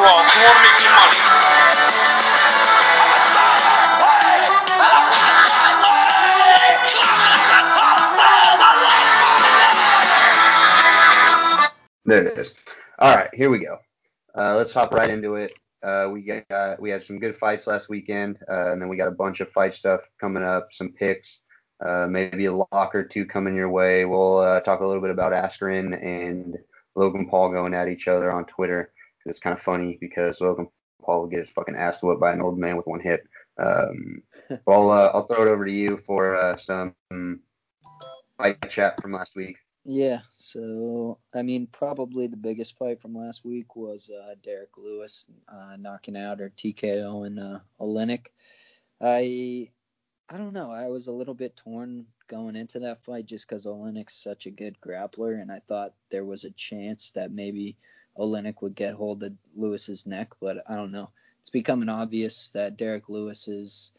fraud. Who wanna make me money? There it is. All right, here we go. Uh, let's hop right into it. Uh, we got we had some good fights last weekend, uh, and then we got a bunch of fight stuff coming up, some picks, uh, maybe a lock or two coming your way. We'll uh, talk a little bit about Askren and Logan Paul going at each other on Twitter. It's kind of funny because Logan Paul will get his fucking ass whooped by an old man with one hit. Um, I'll uh, I'll throw it over to you for uh, some fight chat from last week. Yeah, so I mean, probably the biggest fight from last week was uh, Derrick Lewis uh, knocking out or TKO and uh, Oleinik. I I don't know. I was a little bit torn going into that fight just because Oleinik's such a good grappler, and I thought there was a chance that maybe Oleinik would get hold of Lewis's neck, but I don't know. It's becoming obvious that Derrick Lewis is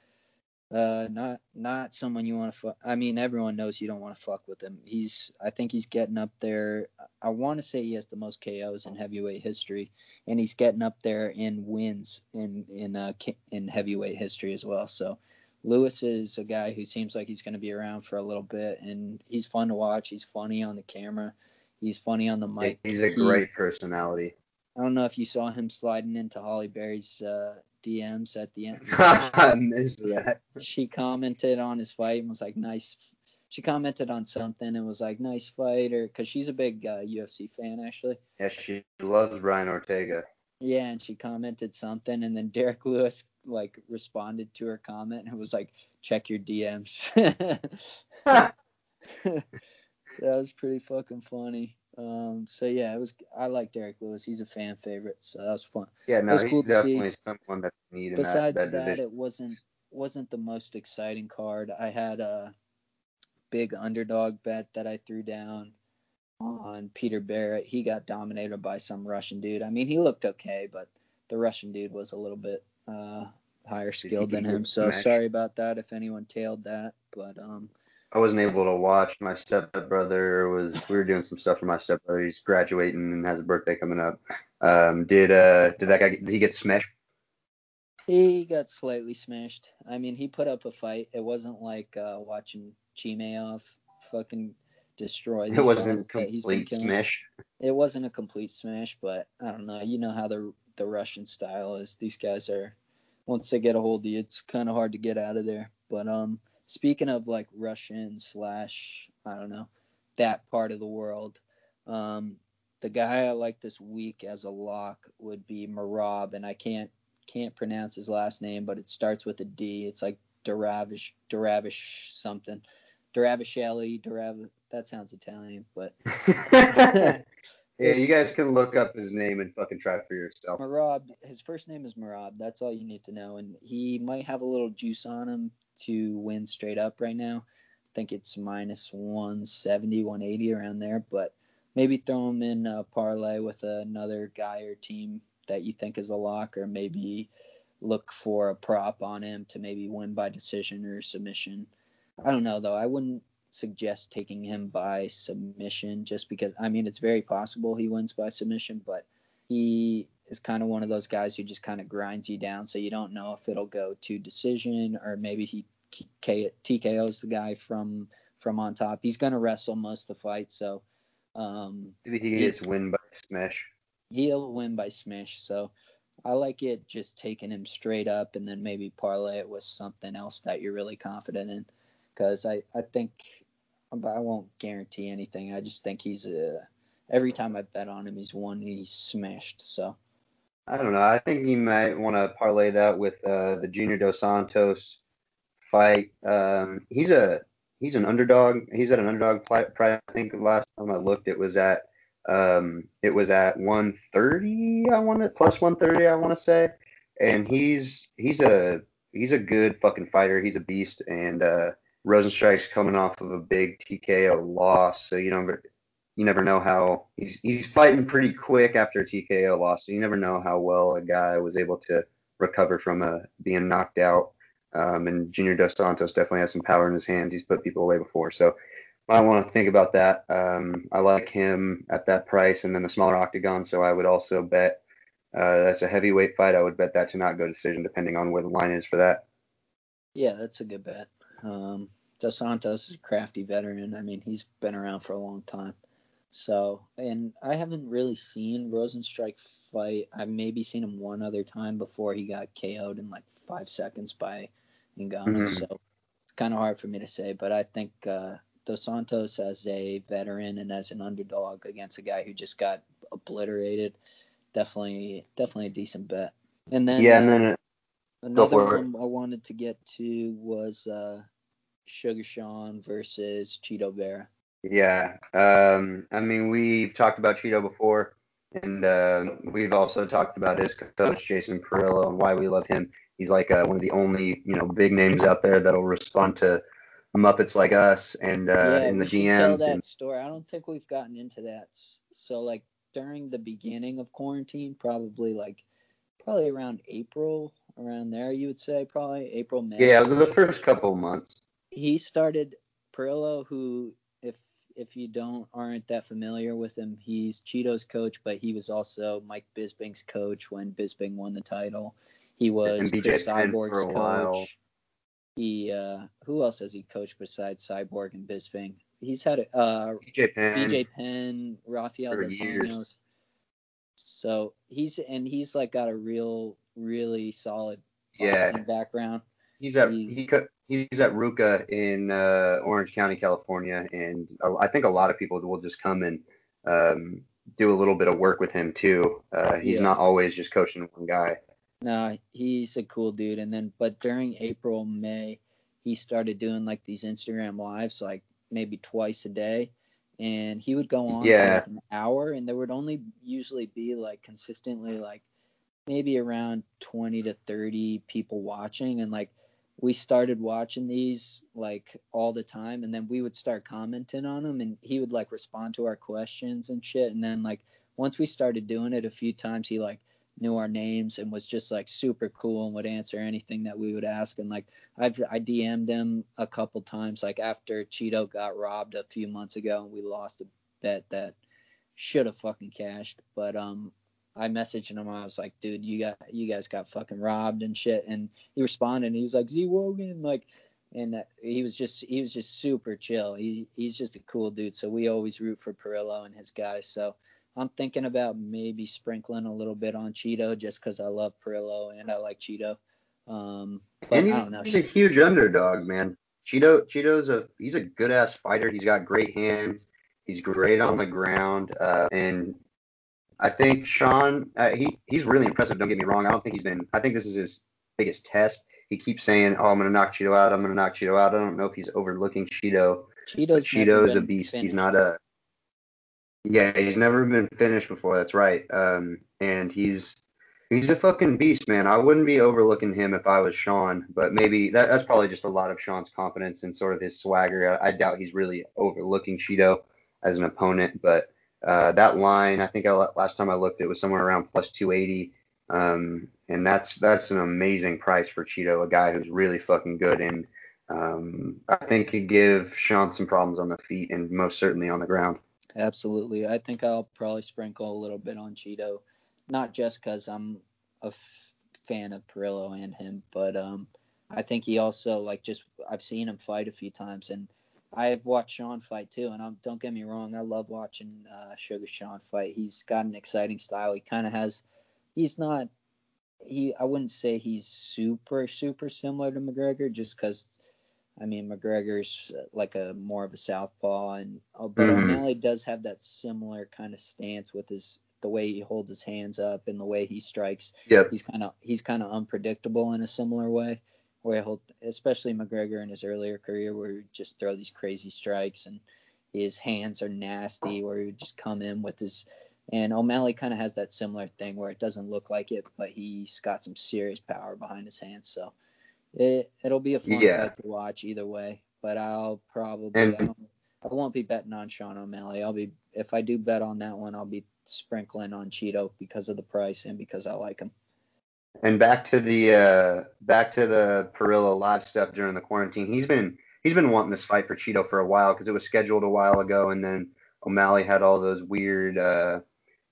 uh, not not someone you want to fuck. I mean, everyone knows you don't want to fuck with him. He's I think he's getting up there. I want to say he has the most KOs in heavyweight history, and he's getting up there in wins in in uh in heavyweight history as well. So Lewis is a guy who seems like he's going to be around for a little bit, and he's fun to watch. He's funny on the camera. He's funny on the mic. He's a He- great personality. I don't know if you saw him sliding into Halle Berry's uh, DMs at the end. I missed that. she commented on his fight and was like, nice. She commented on something and was like, nice fight, or because she's a big uh, UFC fan actually. Yeah, she loves Brian Ortega. Yeah, and she commented something, and then Derrick Lewis like responded to her comment and was like, check your DMs. that was pretty fucking funny. Um, so yeah, it was. I like Derrick Lewis. He's a fan favorite, so that was fun. Yeah, no, It's he's cool definitely someone that we need in Besides that, that, that it wasn't wasn't the most exciting card. I had a big underdog bet that I threw down on Peter Barrett. He got dominated by some Russian dude. I mean, he looked okay, but the Russian dude was a little bit uh, higher skilled than him. So smash? sorry about that if anyone tailed that. But um, I wasn't able to watch. My stepbrother was. We were doing some stuff for my stepbrother. He's graduating and has a birthday coming up. Um, did uh did that guy did he get smashed? he got slightly smashed. I mean, he put up a fight. It wasn't like uh, watching Chimaev fucking destroy. It wasn't guys that he's been complete smash. it wasn't a complete smash, but I don't know. You know how the the Russian style is. These guys are once they get a hold of you, it's kind of hard to get out of there. But um, speaking of like Russian slash I don't know that part of the world, um, the guy I like this week as a lock would be Merab, and I can't can't pronounce his last name, but it starts with a D. It's like Daravish Daravish something. Daravishelli, Darav. That sounds Italian, but yeah, you guys can look up his name and fucking try for yourself. Merab, his first name is Merab. That's all you need to know. And he might have a little juice on him to win straight up right now. I think it's minus 170, 180 around there. But maybe throw him in a parlay with another guy or team that you think is a lock, or maybe look for a prop on him to maybe win by decision or submission. I don't know though. I wouldn't suggest taking him by submission just because I mean it's very possible he wins by submission, but he is kind of one of those guys who just kind of grinds you down, so you don't know if it'll go to decision or maybe he K- TKO's the guy from from on top. He's gonna wrestle most of the fight, so um, Maybe he gets win by smash. he'll win by smash. So I like it just taking him straight up and then maybe parlay it with something else that you're really confident in. Because I, I think, but I won't guarantee anything. I just think he's a, every time I bet on him, he's won, he's smashed. So I don't know. I think you might want to parlay that with uh, the Junior Dos Santos fight. Um, he's a he's an underdog. He's at an underdog price. I think last time I looked, it was at um, it was at 130. I want to plus 130. I want to say, and he's he's a he's a good fucking fighter. He's a beast, and uh, Rozenstruik's coming off of a big TKO loss, so you know you never know how he's he's fighting pretty quick after a TKO loss, so you never know how well a guy was able to recover from a being knocked out. Um, and Junior Dos Santos definitely has some power in his hands. He's put people away before, so I want to think about that. Um, I like him at that price, and then the smaller octagon, so I would also bet Uh, that's a heavyweight fight. I would bet that to not go decision, depending on where the line is for that. Yeah, that's a good bet. Um, Dos Santos is a crafty veteran. I mean, he's been around for a long time. So, and I haven't really seen Rozenstruik fight. I've maybe seen him one other time before he got KO'd in like five seconds by Ngannou. Mhm. So it's kind of hard for me to say, but I think uh, Dos Santos as a veteran and as an underdog against a guy who just got obliterated, definitely, definitely a decent bet. And then yeah, uh, and then uh, Another one I wanted to get to was uh, Sugar Sean versus Chito Vera. Yeah. Um, I mean, we've talked about Chito before, and uh, we've also talked about his coach, Jason Parillo, and why we love him. He's like uh, one of the only, you know, big names out there that'll respond to Muppets like us and uh, yeah, in the should tell that And, story. I don't think we've gotten into that. So like during the beginning of quarantine, probably like probably around April, around there, you would say probably April May. yeah, it was the first couple of months. He started Parillo, who if if you don't aren't that familiar with him, he's Chito's coach, but he was also Mike Bisping's coach when Bisping won the title. He was Cris Cyborg's a while. coach. He uh who else has he coached besides Cyborg and Bisping? He's had a uh BJ Penn. BJ Penn, Rafael dos. Anjos. So he's and he's like got a real really solid Yeah. background. He's at He's- he co- he's at RVCA in uh, Orange County, California, and I think a lot of people will just come and um, do a little bit of work with him too. Uh, he's Yeah. not always just coaching one guy. No, he's a cool dude. And then, but during April, May, he started doing like these Instagram lives, like maybe twice a day. And he would go on Yeah. for like an hour, and there would only usually be like consistently like maybe around 20 to 30 people watching. And like we started watching these like all the time, and then we would start commenting on them, and he would like respond to our questions and shit. And then like once we started doing it a few times, he like knew our names and was just like super cool and would answer anything that we would ask. And like I've I DM'd him a couple times, like after Chito got robbed a few months ago and we lost a bet that should have fucking cashed. But um I messaged him. I was like, dude, you got you guys got fucking robbed and shit. And he responded. And he was like, Z Wogan, like, and uh, he was just he was just super chill. He he's just a cool dude. So we always root for Parillo and his guys. So I'm thinking about maybe sprinkling a little bit on Chito just because I love Parillo and I like Chito. Um, but and he's, I don't know. he's a huge underdog, man. Chito Chito's a he's a good ass fighter. He's got great hands. He's great on the ground, uh, and I think Sean uh, he he's really impressive. Don't get me wrong. I don't think he's been. I think this is his biggest test. He keeps saying, "Oh, I'm gonna knock Chito out. I'm gonna knock Chito out." I don't know if he's overlooking Chito. Chito's Chito's a beast. He's not a. Yeah, he's never been finished before. That's right. Um, and he's he's a fucking beast, man. I wouldn't be overlooking him if I was Sean, but maybe that, that's probably just a lot of Sean's confidence and sort of his swagger. I, I doubt he's really overlooking Chito as an opponent, but uh, that line, I think I, last time I looked, it was somewhere around plus 280. Um, and that's that's an amazing price for Chito, a guy who's really fucking good and um, I think could give Sean some problems on the feet and most certainly on the ground. Absolutely. I think I'll probably sprinkle a little bit on Chito, not just because I'm a f- fan of Parillo and him, but um, I think he also like just I've seen him fight a few times, and I've watched Sean fight too. And I'm, don't get me wrong, I love watching uh, Sugar Sean fight. He's got an exciting style. He kind of has. He's not. He. I wouldn't say he's super super similar to McGregor, just because I mean, McGregor's uh, like a more of a southpaw, and uh, but Mhm. O'Malley does have that similar kind of stance with his the way he holds his hands up and the way he strikes. Yep. He's kind of he's kind of unpredictable in a similar way, where he'll especially McGregor in his earlier career, where he would just throw these crazy strikes and his hands are nasty, where he would just come in with his. And O'Malley kind of has that similar thing where it doesn't look like it, but he's got some serious power behind his hands. So it it'll be a fun Yeah. fight to watch either way. But I'll probably And- I, don't, I won't be betting on Sean O'Malley. I'll be if I do bet on that one, I'll be sprinkling on Chito because of the price and because I like him. And back to the uh, back to the Parillo live stuff during the quarantine. He's been he's been wanting this fight for Chito for a while because it was scheduled a while ago, and then O'Malley had all those weird uh,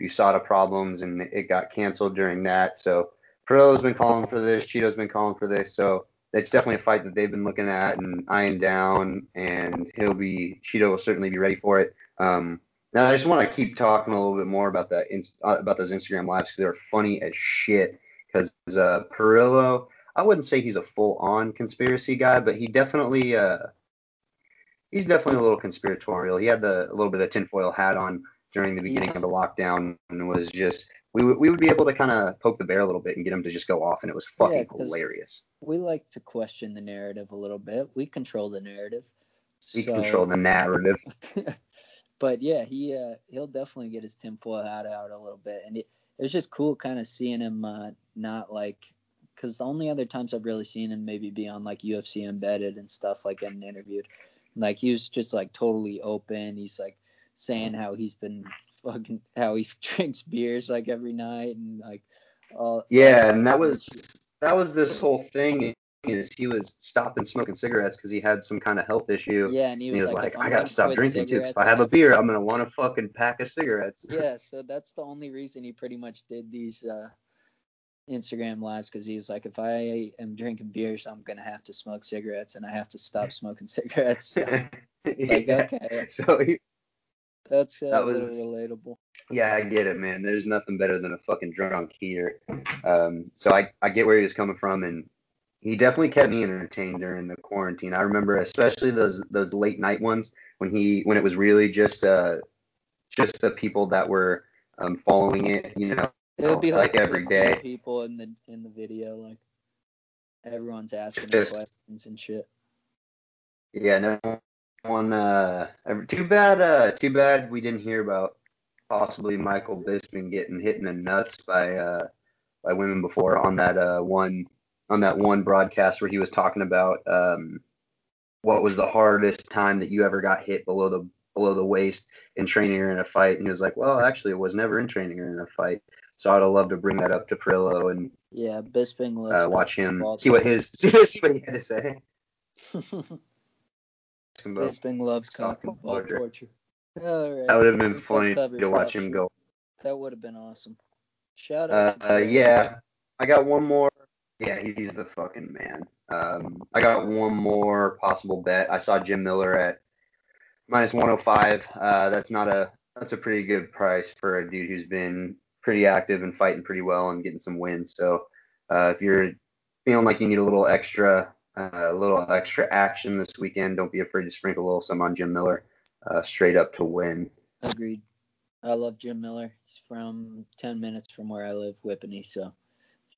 USADA problems, and it got canceled during that. So Parillo's been calling for this, Chito's been calling for this. So it's definitely a fight that they've been looking at and eyeing down, and he'll be Chito will certainly be ready for it. Um, now I just want to keep talking a little bit more about that uh, about those Instagram lives because they're funny as shit. Because uh, Parillo, I wouldn't say he's a full-on conspiracy guy, but he definitely uh, he's definitely a little conspiratorial. He had the a little bit of tinfoil hat on during the beginning of the lockdown and was just we would we would be able to kind of poke the bear a little bit and get him to just go off and it was fucking yeah, hilarious. We like to question the narrative a little bit. We control the narrative. We so... control the narrative. but yeah, he uh, he'll definitely get his tinfoil hat out a little bit, and it, it was just cool kind of seeing him uh, not like because the only other times I've really seen him maybe be on like UFC embedded and stuff like getting interviewed, like he was just like totally open. He's like saying how he's been fucking how he drinks beers like every night and like all. Yeah, and that was that was this whole thing is he was stopping smoking cigarettes because he had some kind of health issue. Yeah, and he was, and he was like, like I gotta stop drinking too. If I have a beer, I'm gonna want a fucking pack of cigarettes. Yeah, so that's the only reason he pretty much did these uh, Instagram lives because he was like, if I am drinking beers, I'm gonna have to smoke cigarettes, and I have to stop smoking cigarettes. So, like, yeah. okay. So he, that's uh, that was relatable. Yeah, I get it, man. There's nothing better than a fucking drunk here. Um, so I I get where he was coming from, and he definitely kept me entertained during the quarantine. I remember especially those those late night ones when he when it was really just uh just the people that were um, following it, you know, it would be like, like every day. People in the in the video, like everyone's asking just, questions and shit. Yeah, no one. Uh, too bad. Uh, too bad we didn't hear about possibly Michael Bisping getting hit in the nuts by uh by women before on that uh one on that one broadcast where he was talking about um what was the hardest time that you ever got hit below the below the waist in training or in a fight and he was like well actually it was never in training or in a fight so I'd love to bring that up to Parillo and yeah, Bisping loves uh, watch him see what his see what he had to say. Bisping loves cock and ball torture. All right. That would have been funny to watch him go. That would have been awesome. Shout out. Uh, uh, yeah, I got one more. Yeah, he's the fucking man. Um, I got one more possible bet. I saw Jim Miller at minus 105. Uh, that's not a that's a pretty good price for a dude who's been pretty active and fighting pretty well and getting some wins. So uh, if you're feeling like you need a little extra, uh, a little extra action this weekend, don't be afraid to sprinkle a little some on Jim Miller, uh, straight up to win. Agreed. I love Jim Miller. He's from 10 minutes from where I live, Whippany. So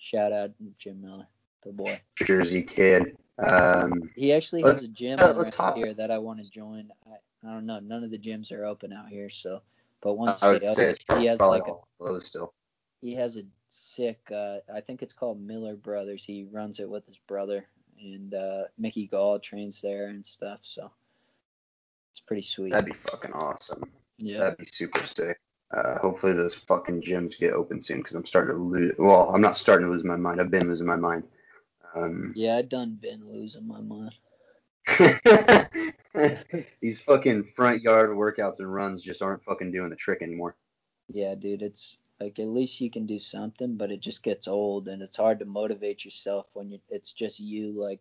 shout out Jim Miller, the boy. Jersey kid. Um, he actually has a gym uh, here that I want to join. I, I don't know. None of the gyms are open out here, so but once they open, he has like a still. He has a sick. Uh, I think it's called Miller Brothers. He runs it with his brother, and uh, Mickey Gall trains there and stuff. So it's pretty sweet. That'd be fucking awesome. Yeah. That'd be super sick. Uh, hopefully those fucking gyms get open soon because I'm starting to lose. Well, I'm not starting to lose my mind. I've been losing my mind. Um, yeah, I done been losing my mind. These fucking front yard workouts and runs just aren't fucking doing the trick anymore. Yeah, dude, it's like at least you can do something, but it just gets old and it's hard to motivate yourself when you it's just you like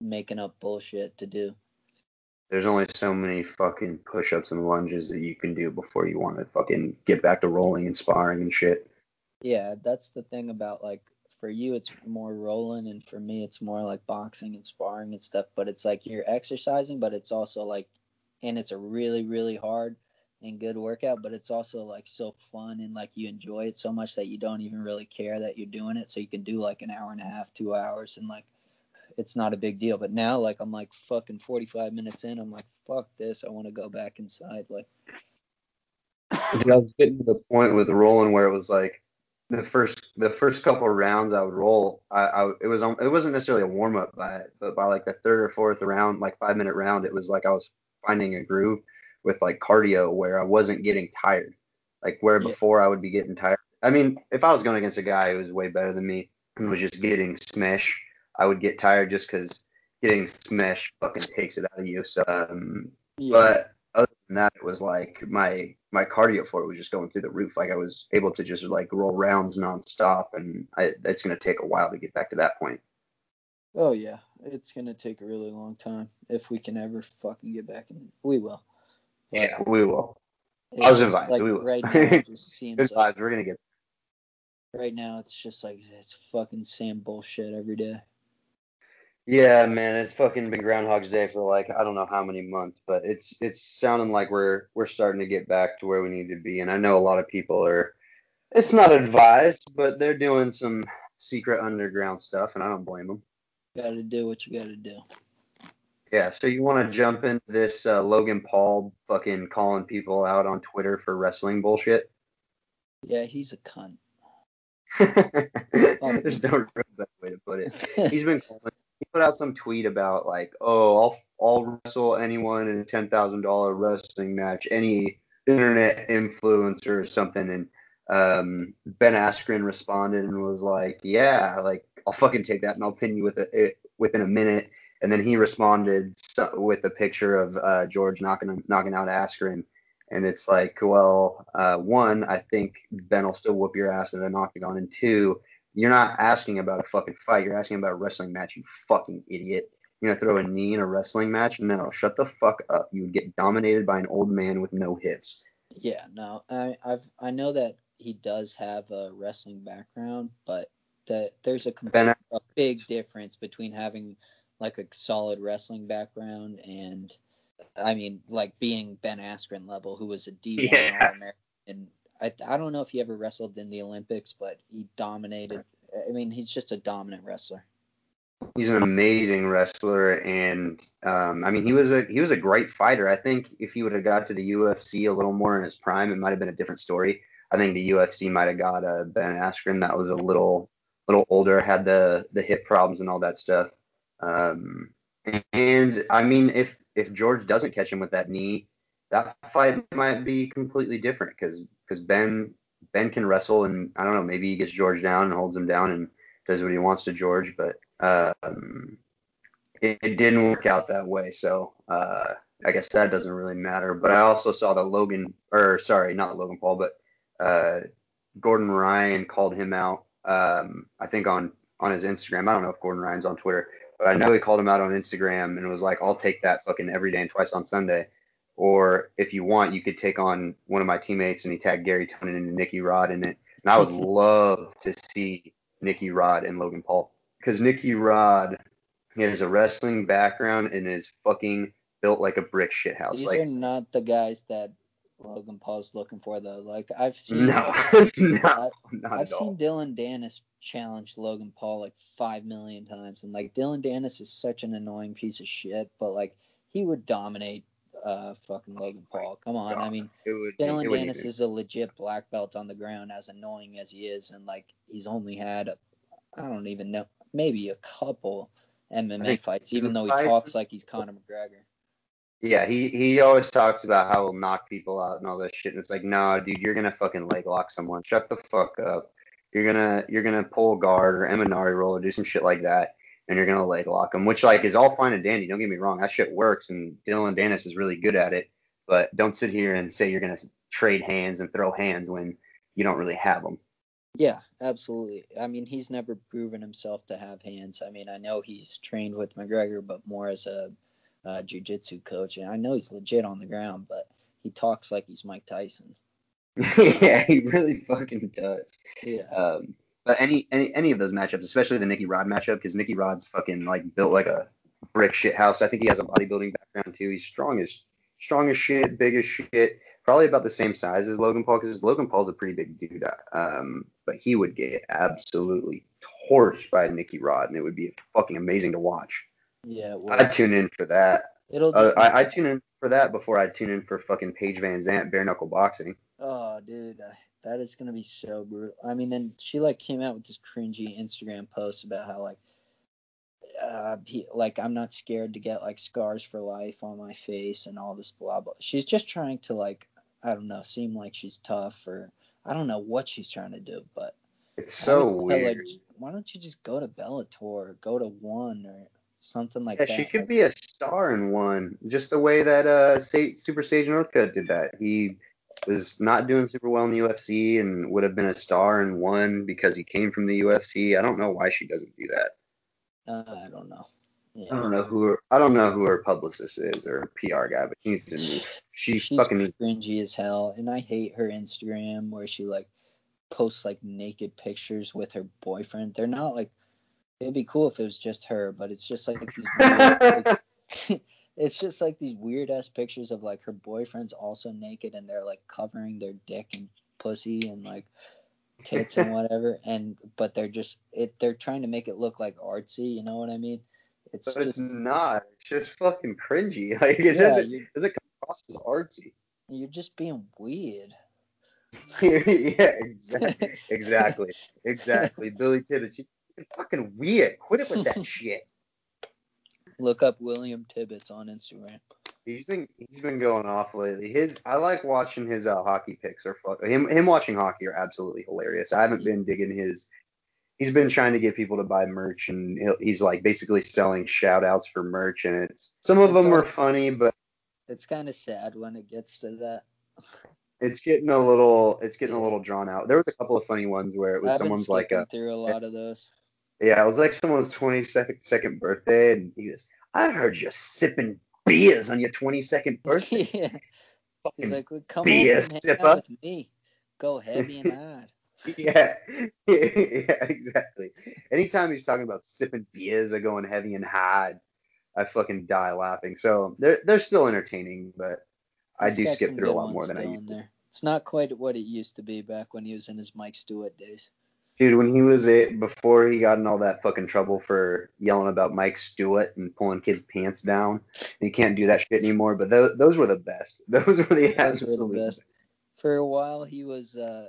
making up bullshit to do. There's only so many fucking push-ups and lunges that you can do before you want to fucking get back to rolling and sparring and shit. Yeah, that's the thing about like for you it's more rolling and for me it's more like boxing and sparring and stuff but it's like you're exercising but it's also like and it's a really really hard and good workout but it's also like so fun and like you enjoy it so much that you don't even really care that you're doing it so you can do like an hour and a half two hours and like it's not a big deal but now like i'm like fucking 45 minutes in i'm like fuck this i want to go back inside like I was getting to the point with rolling where it was like the first the first couple rounds I would roll, I, I it was um, it wasn't necessarily a warm up by it, but by like the third or fourth round, like five minute round, it was like I was finding a groove with like cardio where I wasn't getting tired, like where yeah. before I would be getting tired. I mean, if I was going against a guy who was way better than me and was just getting smash, I would get tired just because getting smashed fucking takes it out of you. So, um, yeah. but other than that, it was like my my cardio for it was just going through the roof. Like I was able to just like roll rounds nonstop, and I, it's going to take a while to get back to that point. Oh yeah, it's gonna take a really long time if we can ever fucking get back in. We will. But Yeah, we will. Positive just vibes, Like we will. right now, it just seems like vibes. We're gonna get. right now it's just like it's fucking same bullshit every day. Yeah, man, it's fucking been Groundhog's Day for like I don't know how many months, but it's it's sounding like we're we're starting to get back to where we need to be, and I know a lot of people are. It's not advised, but they're doing some secret underground stuff, and I don't blame them. Got to do what you got to do. Yeah, so you want to jump into this uh, Logan Paul fucking calling people out on Twitter for wrestling bullshit? Yeah, he's a cunt. There's no real better way to put it. He's been calling. Put out some tweet about like, oh, I'll I'll wrestle anyone in a ten thousand dollar wrestling match, any internet influencer or something, and um, Ben Askren responded and was like, yeah, like I'll fucking take that and I'll pin you with it, it within a minute. And then he responded with a picture of uh, George knocking knocking out Askren. And it's like, well, uh, one, I think Ben will still whoop your ass in an octagon. And two, you're not asking about a fucking fight. You're asking about a wrestling match, you fucking idiot. You're gonna throw a knee in a wrestling match? No, shut the fuck up. You would get dominated by an old man with no hips. Yeah, no, I I've I know that he does have a wrestling background, but that there's a, a big difference between having like a solid wrestling background and I mean like being Ben Askren level, who was a D1 Yeah. American. I I don't know if he ever wrestled in the Olympics, but he dominated. I mean, he's just a dominant wrestler. he's an amazing wrestler, and um, I mean, he was a he was a great fighter. I think if he would have got to the UFC a little more in his prime, it might have been a different story. I think the UFC might have got uh, Ben Askren that was a little little older, had the the hip problems and all that stuff. Um, and I mean, if if George doesn't catch him with that knee, that fight might be completely different because because Ben Ben can wrestle, and I don't know, maybe he gets George down and holds him down and does what he wants to George, but um, it, it didn't work out that way. So uh, I guess that doesn't really matter. But I also saw that Logan, or sorry, not Logan Paul, but uh, Gordon Ryan called him out. Um, I think on on his Instagram. I don't know if Gordon Ryan's on Twitter, but I know he called him out on Instagram and was like, "I'll take that fucking every day and twice on Sunday." Or if you want, you could take on one of my teammates, and he tagged Garry Tonon and Nicky Rod in it. And I would love to see Nicky Rod and Logan Paul because Nicky Rod he has a wrestling background and is fucking built like a brick shit house. These like are not the guys that Logan Paul's looking for though. Like I've seen no, no, I- not I've at all. seen Dillon Danis challenge Logan Paul like five million times, and like Dillon Danis is such an annoying piece of shit, but like he would dominate uh fucking Logan Paul. Come on, I mean would, Dillon Danis is a legit black belt on the ground, as annoying as he is, and like he's only had I don't even know maybe a couple MMA fights, even though he fights. talks like he's Conor McGregor. Yeah, he he always talks about how he'll knock people out and all this shit. And it's like, nah, dude, you're gonna fucking leg lock someone. Shut the fuck up. You're gonna you're gonna pull guard or Imanari roll or do some shit like that, and you're gonna leg lock them, which like is all fine and dandy. Don't get me wrong, that shit works, and Dillon Danis is really good at it. But don't sit here and say you're gonna trade hands and throw hands when you don't really have them. Yeah, absolutely. I mean, he's never proven himself to have hands. I mean, I know he's trained with McGregor, but more as a uh, jujitsu coach, and I know he's legit on the ground, but he talks like he's Mike Tyson. yeah, he really fucking does. Yeah. Um, but any, any any of those matchups, especially the Nicky Rod matchup, because Nicky Rod's fucking like built like a brick shit house. I think he has a bodybuilding background too. He's strong as strong as shit, big as shit. Probably about the same size as Logan Paul, because Logan Paul's a pretty big dude. Um, but he would get absolutely torched by Nicky Rod, and it would be fucking amazing to watch. Yeah. Well, I'd tune in for that. it'll Uh. I, I'd tune in for that before I'd tune in for fucking Paige VanZant bare knuckle boxing. oh, dude, that is gonna be so brutal. I mean, and she like came out with this cringy Instagram post about how like. Uh, he, like I'm not scared to get like scars for life on my face and all this blah blah. She's just trying to like I don't know, seem like she's tough or I don't know what she's trying to do, but It's so would tell her, weird. why don't you just go to Bellator or go to One or something like Yeah, that. she could Like, be a star in one, just the way that uh Super Sage Northcutt did that. He was not doing super well in the UFC and would have been a star and won because he came from the UFC. I don't know why she doesn't do that. uh, I don't know. I don't know who her, I don't know who her publicist is or PR guy, but she needs to move. She She's fucking cringy as hell, and I hate her Instagram where she like posts like naked pictures with her boyfriend. They're not like it'd be cool if it was just her, but it's just like these weird, like, it's just like these weird ass pictures of like her boyfriend's also naked and they're like covering their dick and pussy and like tits and whatever and but they're just it they're trying to make it look like artsy, you know what I mean? It's but just it's not. It's just fucking cringy. Like it yeah, doesn't you're doesn't come across as artsy. you're just being weird. yeah, exactly, exactly, exactly. Billy you you're fucking weird. Quit it with that shit. Look up William Tibbetts on Instagram. He's been he's been going off lately. His I like watching his uh, hockey picks or fuck him him watching hockey are absolutely hilarious. I haven't been digging his. He's been trying to get people to buy merch and he'll, he's like basically selling shout outs for merch and it's some of It's them all- are funny but It's kind of sad when it gets to that. it's getting a little it's getting a little drawn out. There was a couple of funny ones where it was someone's like a through a lot of those. Yeah it was like someone's 22nd second birthday and he goes I heard you're sipping beers on your 22nd birthday. yeah. He's Fucking like, well, come be over a and hang out with me. Go heavy and hard. yeah, yeah, exactly. Anytime he's talking about sipping beers or going heavy and hard, I fucking die laughing. So they're they're still entertaining, but I do skip through a lot more than I used to. there. It's not quite what it used to be back when he was in his Mike Stewart days. Dude, when he was it before he got in all that fucking trouble for yelling about Mike Stewart and pulling kids' pants down, you can't do that shit anymore. But those those were the best. Those were the Those were the best. For a while, he was uh,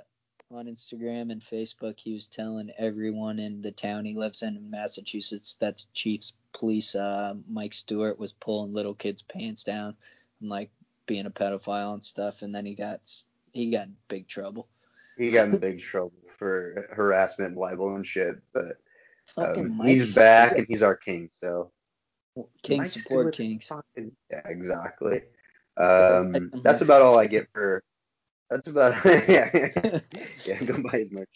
on Instagram and Facebook. He was telling everyone in the town he lives in, in Massachusetts, that the Chiefs police, uh, Mike Stewart, was pulling little kids' pants down and like being a pedophile and stuff. And then he got he got in big trouble. He got in big trouble for harassment, and libel, and shit. But um, Mike he's back and he's our king. So King Mike support Stewart's kings. fucking- yeah, exactly. Um, that's about all I get for. That's about yeah, yeah. Go buy his merch.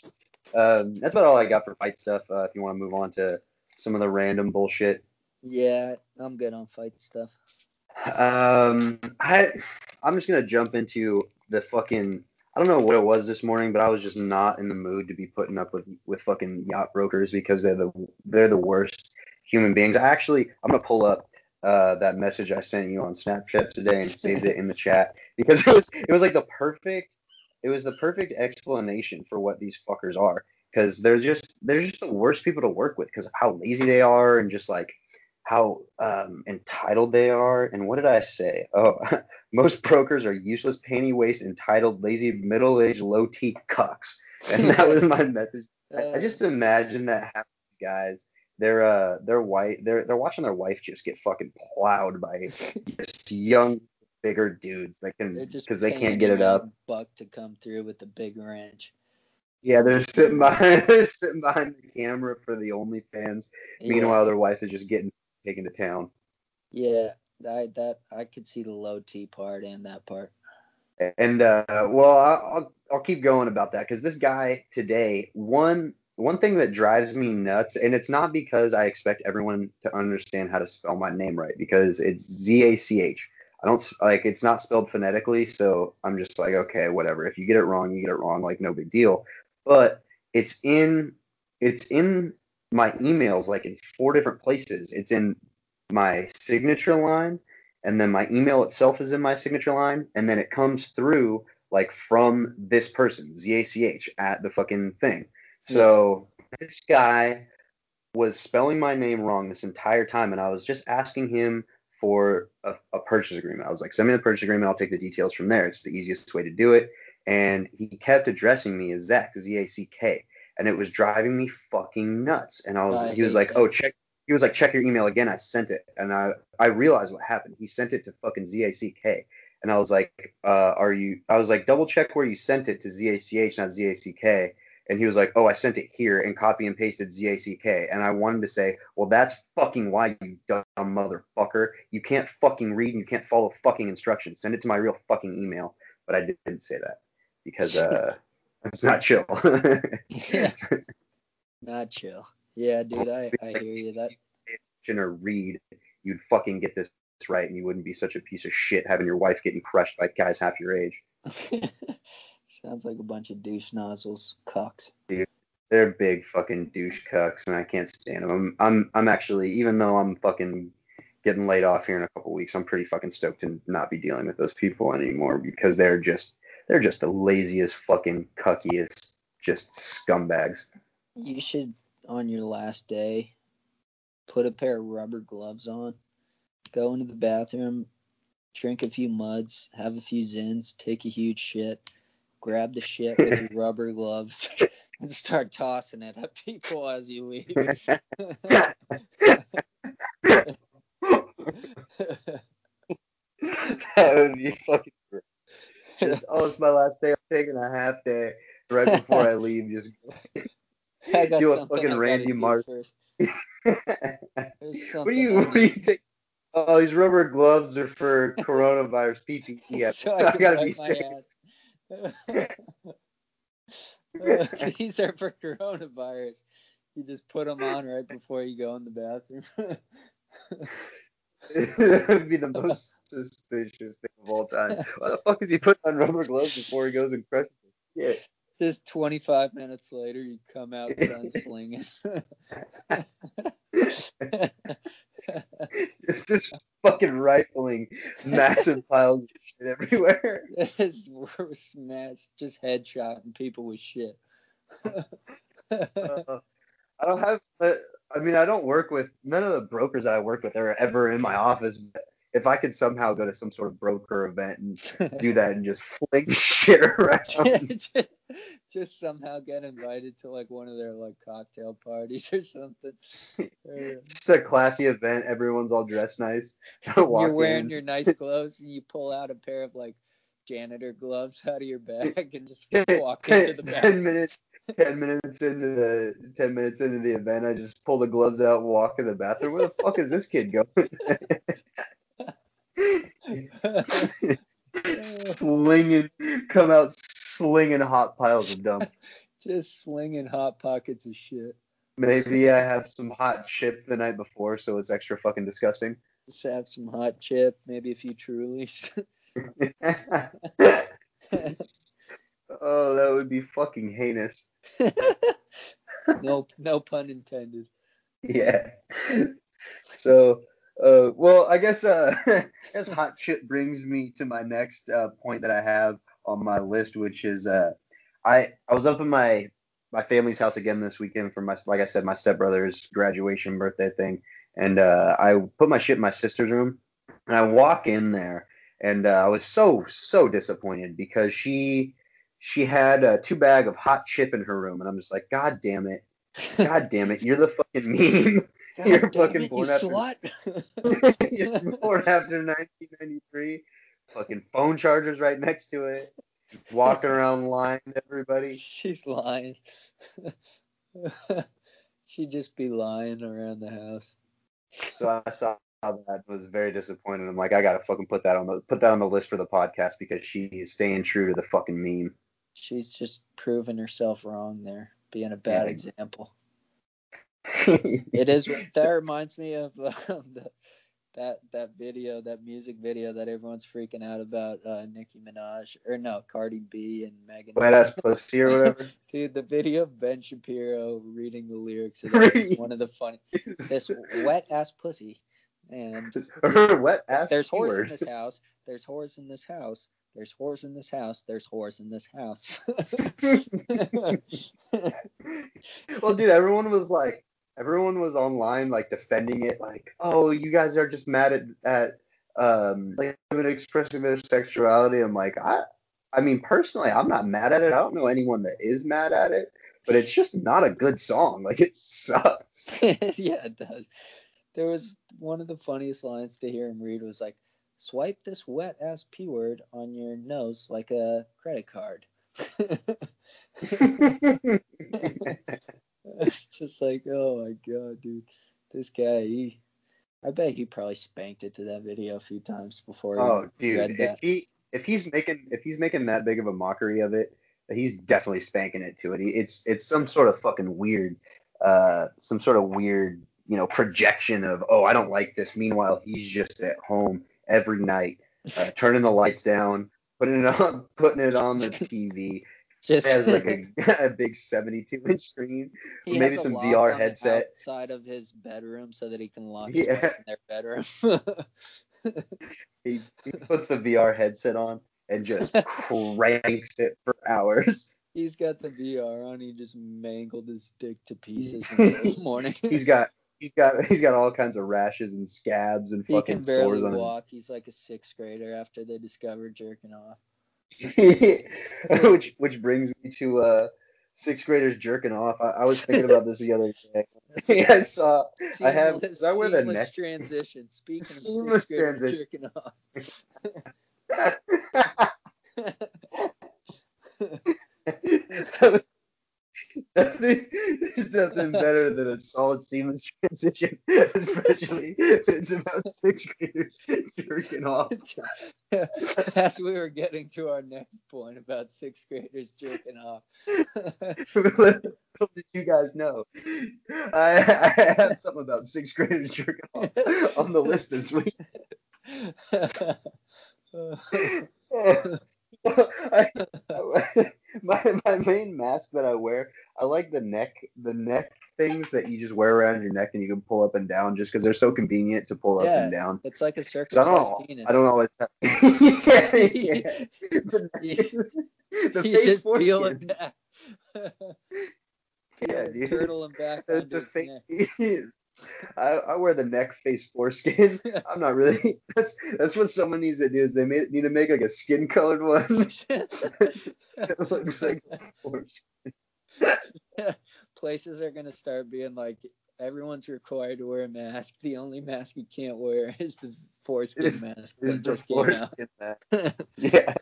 Um, that's about all I got for fight stuff. Uh, if you want to move on to some of the random bullshit. yeah, I'm good on fight stuff. Um, I I'm just gonna jump into the fucking. I don't know what it was this morning, but I was just not in the mood to be putting up with with fucking yacht brokers because they're the they're the worst human beings. I actually I'm gonna pull up uh, that message I sent you on Snapchat today and saved it in the chat because it was it was like the perfect it was the perfect explanation for what these fuckers are because they're just they're just the worst people to work with because of how lazy they are and just like how um, entitled they are. And what did I say? Oh, most brokers are useless, panty waist, entitled, lazy, middle-aged, low-T cucks. And that was my message. I, I just imagine that half these guys, they're uh, they're white, they're they're watching their wife just get fucking plowed by just young, bigger dudes that can just because they can't get it up. Buck to come through with the big wrench. Yeah, they're sitting behind, they're sitting behind the camera for the OnlyFans. Meanwhile, their wife is just getting taken to town. yeah, I that I could see the low T part and that part. And uh, well, I'll I'll keep going about that because this guy today, one one thing that drives me nuts, and it's not because I expect everyone to understand how to spell my name right, because it's Z A C H. I don't like it's not spelled phonetically, so I'm just like, okay, whatever. If you get it wrong, you get it wrong, like no big deal. But it's in it's in my emails like in four different places. It's in my signature line, and then my email itself is in my signature line, and then it comes through like from this person, ZACH, at the fucking thing. So this guy was spelling my name wrong this entire time, and I was just asking him for a, a purchase agreement. I was like, send me the purchase agreement, I'll take the details from there. It's the easiest way to do it. And he kept addressing me as Zach, Z A C K, and it was driving me fucking nuts. And I was, I he was like, that. oh, check. He was like, check your email again. I sent it, and I I realized what happened. He sent it to fucking ZACK, and I was like, uh, are you? I was like, double check where you sent it to ZACH, not ZACK. and he was like, "Oh, I sent it here and copy and pasted Z A C K," and I wanted to say, "Well, that's fucking why you dumb motherfucker. You can't fucking read and you can't follow fucking instructions. Send it to my real fucking email." But I didn't say that because uh, it's not chill. yeah. Not chill. Yeah, dude, I, I hear you. That or read, you'd fucking get this right, and you wouldn't be such a piece of shit having your wife getting crushed by guys half your age. sounds like a bunch of douche nozzles, cucks. Dude, they're big fucking douche cucks, and I can't stand them. I'm, I'm, I'm actually, even though I'm fucking getting laid off here in a couple weeks, I'm pretty fucking stoked to not be dealing with those people anymore because they're just, they're just the laziest fucking cuckiest, just scumbags. You should, on your last day, put a pair of rubber gloves on, go into the bathroom, drink a few muds, have a few zins, take a huge shit, grab the shit with your rubber gloves, and start tossing it at people as you leave. that would be fucking great. Just, oh, it's my last day. I'm taking a half day right before I leave. Just do a fucking Randy Martin. what do you? What do you take? Oh, these rubber gloves are for coronavirus PPE. so I, I gotta be safe. Oh, these are for coronavirus. You just put them on right before you go in the bathroom. that would be the most suspicious thing of all time. Why the fuck is he putting on rubber gloves before he goes and crushes it? Yeah. Just 25 minutes later, you come out gunslinging. it's just fucking rifling massive piles of shit everywhere. It's smash, just headshotting people with shit. uh, I don't have. I mean, I don't work with none of the brokers that I work with are ever in my office. But if I could somehow go to some sort of broker event and do that and just fling shit around. just, just somehow get invited to like one of their like cocktail parties or something. just a classy event. Everyone's all dressed nice. You're wearing in. your nice clothes and you pull out a pair of like janitor gloves out of your bag and just walk into the bathroom. Ten minutes. Ten minutes into the ten minutes into the event, I just pull the gloves out, and walk in the bathroom. Where the fuck is this kid going? Slinging, come out slinging hot piles of dump. Just slinging hot pockets of shit. Maybe I have some hot chip the night before, so it's extra fucking disgusting. Just have some hot chip, maybe a few Trulies. oh, that would be fucking heinous. no, no pun intended. Yeah. So uh, well, I guess uh, as hot shit brings me to my next uh, point that I have on my list, which is uh, I I was up in my my family's house again this weekend for my like I said my stepbrother's graduation birthday thing, and uh, I put my shit in my sister's room, and I walk in there, and uh, I was so so disappointed because she she had a two bag of hot chip in her room, and I'm just like, God damn it, God damn it, you're the fucking meme. God you're fucking it, born you after. Slut. you're born after 1993. Fucking phone chargers right next to it. Walking around lying to everybody. She's lying. She'd just be lying around the house. So I saw that was very disappointed. I'm like, I gotta fucking put that on the put that on the list for the podcast because she is staying true to the fucking meme. She's just proving herself wrong there, being a bad yeah. example. it is. That reminds me of um, the, that that video, that music video that everyone's freaking out about. Uh, Nicki Minaj or no, Cardi B and Megan. Wet ass pussy or whatever. Dude, the video of Ben Shapiro reading the lyrics is one of the funny. This wet ass pussy. And wet ass. There's horse in this house. There's horse in this house. There's horse in this house. There's horse in this house. well, dude, everyone was like, everyone was online like defending it, like, oh, you guys are just mad at at um like women expressing their sexuality. I'm like, I I mean personally, I'm not mad at it. I don't know anyone that is mad at it, but it's just not a good song. Like it sucks. yeah, it does. There was one of the funniest lines to hear him read was like, swipe this wet ass p word on your nose like a credit card. it's just like, oh my god, dude, this guy, he, I bet he probably spanked it to that video a few times before. oh, he dude, read if that. he if he's making if he's making that big of a mockery of it, he's definitely spanking it to it. He, it's it's some sort of fucking weird, uh, some sort of weird, you know, projection of oh I don't like this. Meanwhile, he's just at home every night, uh, turning the lights down, putting it on, putting it on the TV. Just has like a, a big 72 inch screen. he maybe some VR headset. outside of his bedroom so that he can lock Yeah. in their bedroom. He, he puts the VR headset on and just cranks it for hours. He's got the VR on. He just mangled his dick to pieces in the morning. He's got he's got he's got all kinds of rashes and scabs and he fucking can barely sores on walk. He's like a sixth grader after they discovered jerking off. which which brings me to uh sixth graders jerking off. I, I was thinking about this the other day. I saw I have Seamless, did I wear the seamless neck transition. Speaking of Seamless sixth graders jerking off. so, nothing better than a solid seamless transition, especially if it's about sixth graders jerking off. As we were getting to our next point about sixth graders jerking off. Little did you guys know, I, I have something about sixth graders jerking off on the list this week. I, my my main mask that I wear, I like the neck the neck things that you just wear around your neck and you can pull up and down just because they're so convenient to pull up and down. it's like a 'Cause I don't penis. I don't always have. yeah, yeah. The, the He's face just back. Yeah, dude. Turtling back The, the face. I, I wear the neck face foreskin. I'm not really. That's that's what someone needs to do. Is they may, need to make like a skin colored one that looks like foreskin. Places are gonna start being like everyone's required to wear a mask. The only mask you can't wear is the foreskin Is- mask. Is the just foreskin mask? Yeah.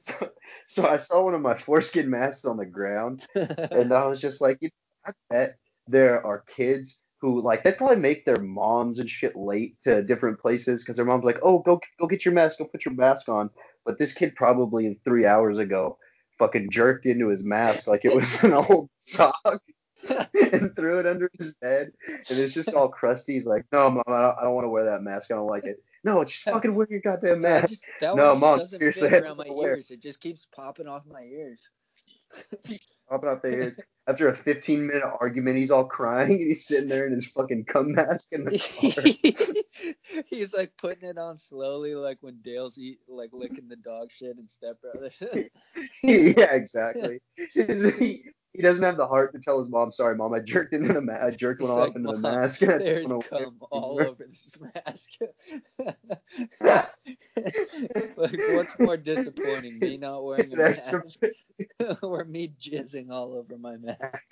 so, so I saw one of my foreskin masks on the ground, and I was just like, you know, I bet there are kids who like they probably make their moms and shit late to different places because their mom's like, oh, go go get your mask, go put your mask on. But this kid probably three hours ago fucking jerked into his mask like it was an old sock and threw it under his bed, and it's just all crusty. He's like, no, mom, I don't, don't want to wear that mask. I don't like it. No, just fucking wear your goddamn mask. just, that No, one Mom, doesn't seriously, fit around my ears. It just keeps popping off my ears. Popping out the ears. After a 15 minute argument, he's all crying and he's sitting there in his fucking cum mask in the car. He's like putting it on slowly, like when Dale's eat, like licking the dog shit and Step Brothers. yeah, exactly. he, he doesn't have the heart to tell his mom, "Sorry, mom, I jerked into the ma- I jerked one like, off into the mask." There's don't wanna wear cum all anymore." over this mask. like, what's more disappointing, me not wearing It's a mask, or me jizzing all over my mask?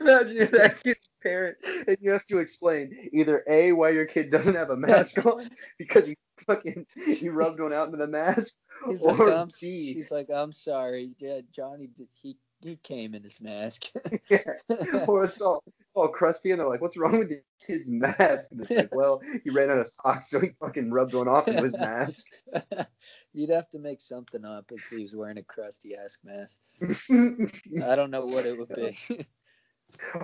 Imagine you're that kid's parent and you have to explain either A, why your kid doesn't have a mask on because you fucking you rubbed one out into the mask, He's or like, I'm, B, she's like, I'm sorry, yeah, Johnny, did, he he came in his mask. yeah, or it's all it's all crusty and they're like, what's wrong with your kid's mask? And it's like, well, he ran out of socks, so he fucking rubbed one off into his mask. You'd have to make something up if he was wearing a crusty ass mask. I don't know what it would be.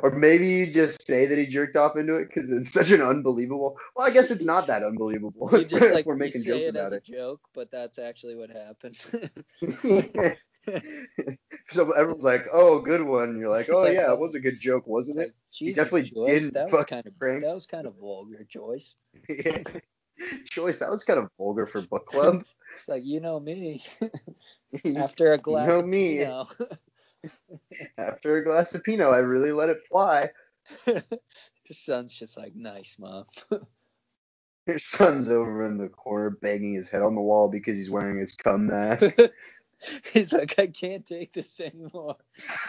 or maybe you just say that he jerked off into it because it's such an unbelievable. Well, I guess it's not that unbelievable. you just like we're you making say jokes it about as a it. joke, but that's actually what happened. so everyone's like, "Oh, good one." You're like, "Oh yeah, it was a good joke, wasn't it?" Jesus, definitely Joyce, didn't that was kind of prank. that was kind of vulgar, Joyce. Choice. That was kind of vulgar for book club. It's like you know me. After a glass you know of me. Pinot. After a glass of Pinot, I really let it fly. Your son's just like, nice, mom. Your son's over in the corner banging his head on the wall because he's wearing his cum mask. He's like, I can't take this anymore.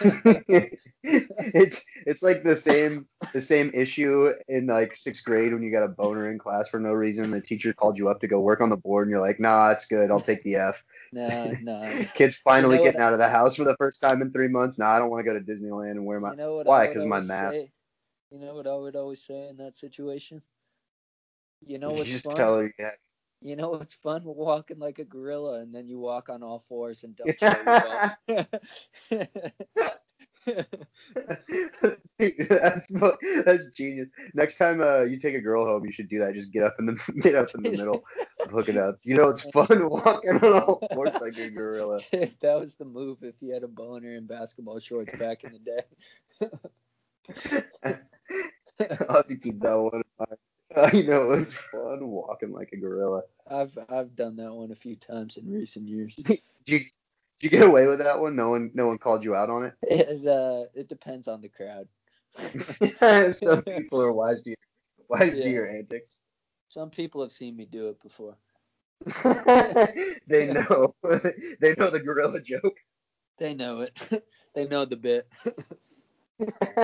it's it's like the same the same issue in like sixth grade when you got a boner in class for no reason. The teacher called you up to go work on the board, and you're like, Nah, it's good. I'll take the F. No, no. Kids finally You know getting what- out of the house for the first time in three months. Nah, I don't want to go to Disneyland and wear my. You know what? Why? Because my mask. say- You know what I would always say in that situation? You know you just fun? tell her yeah. You know it's fun? Walking like a gorilla, and then you walk on all fours and don't show your. Dude, that's that's genius. Next time uh, you take a girl home, you should do that. Just get up in the get up in the middle, hook it up. You know it's fun walking on all fours like a gorilla. that was the move if you had a boner in basketball shorts back in the day. I'll have to keep that one in mind. You know it was fun walking like a gorilla. I've I've done that one a few times in recent years. Did you did you get away with that one? No one no one called you out on It It uh it depends on the crowd. Some people are wise to your wise Yeah. to your antics. Some people have seen me do it before. they know they know the gorilla joke. They know it. they know the bit. it's